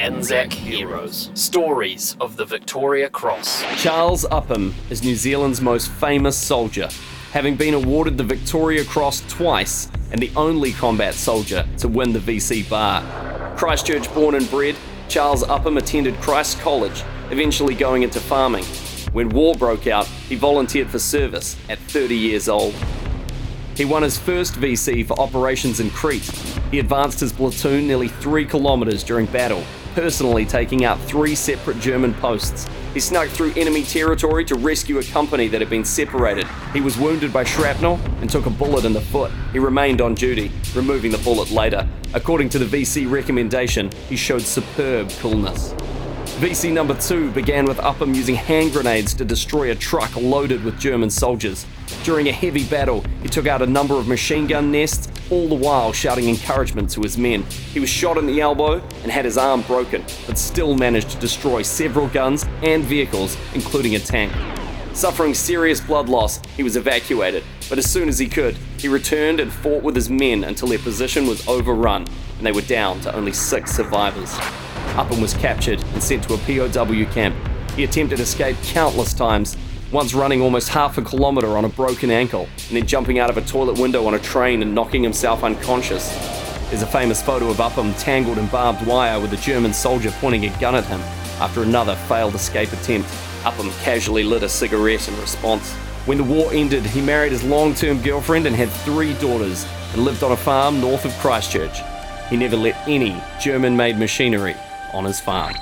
Anzac Heroes Stories of the Victoria Cross. Charles Upham is New Zealand's most famous soldier, having been awarded the Victoria Cross twice and the only combat soldier to win the VC bar. Christchurch born and bred, Charles Upham attended Christ College, eventually going into farming. When war broke out, he volunteered for service at 30 years old. He won his first VC for operations in Crete. He advanced his platoon nearly three kilometres during battle, personally taking out three separate German posts. He snuck through enemy territory to rescue a company that had been separated. He was wounded by shrapnel and took a bullet in the foot. He remained on duty, removing the bullet later. According to the VC recommendation, he showed superb coolness. VC number two began with Upham using hand grenades to destroy a truck loaded with German soldiers. During a heavy battle, he took out a number of machine gun nests, all the while shouting encouragement to his men. He was shot in the elbow and had his arm broken, but still managed to destroy several guns and vehicles, including a tank. Suffering serious blood loss, he was evacuated, but as soon as he could, he returned and fought with his men until their position was overrun and they were down to only six survivors. Upham was captured and sent to a POW camp. He attempted escape countless times, once running almost half a kilometre on a broken ankle, and then jumping out of a toilet window on a train and knocking himself unconscious. There's a famous photo of Upham tangled in barbed wire with a German soldier pointing a gun at him after another failed escape attempt. Upham casually lit a cigarette in response. When the war ended, he married his long term girlfriend and had three daughters and lived on a farm north of Christchurch. He never let any German made machinery on his farm.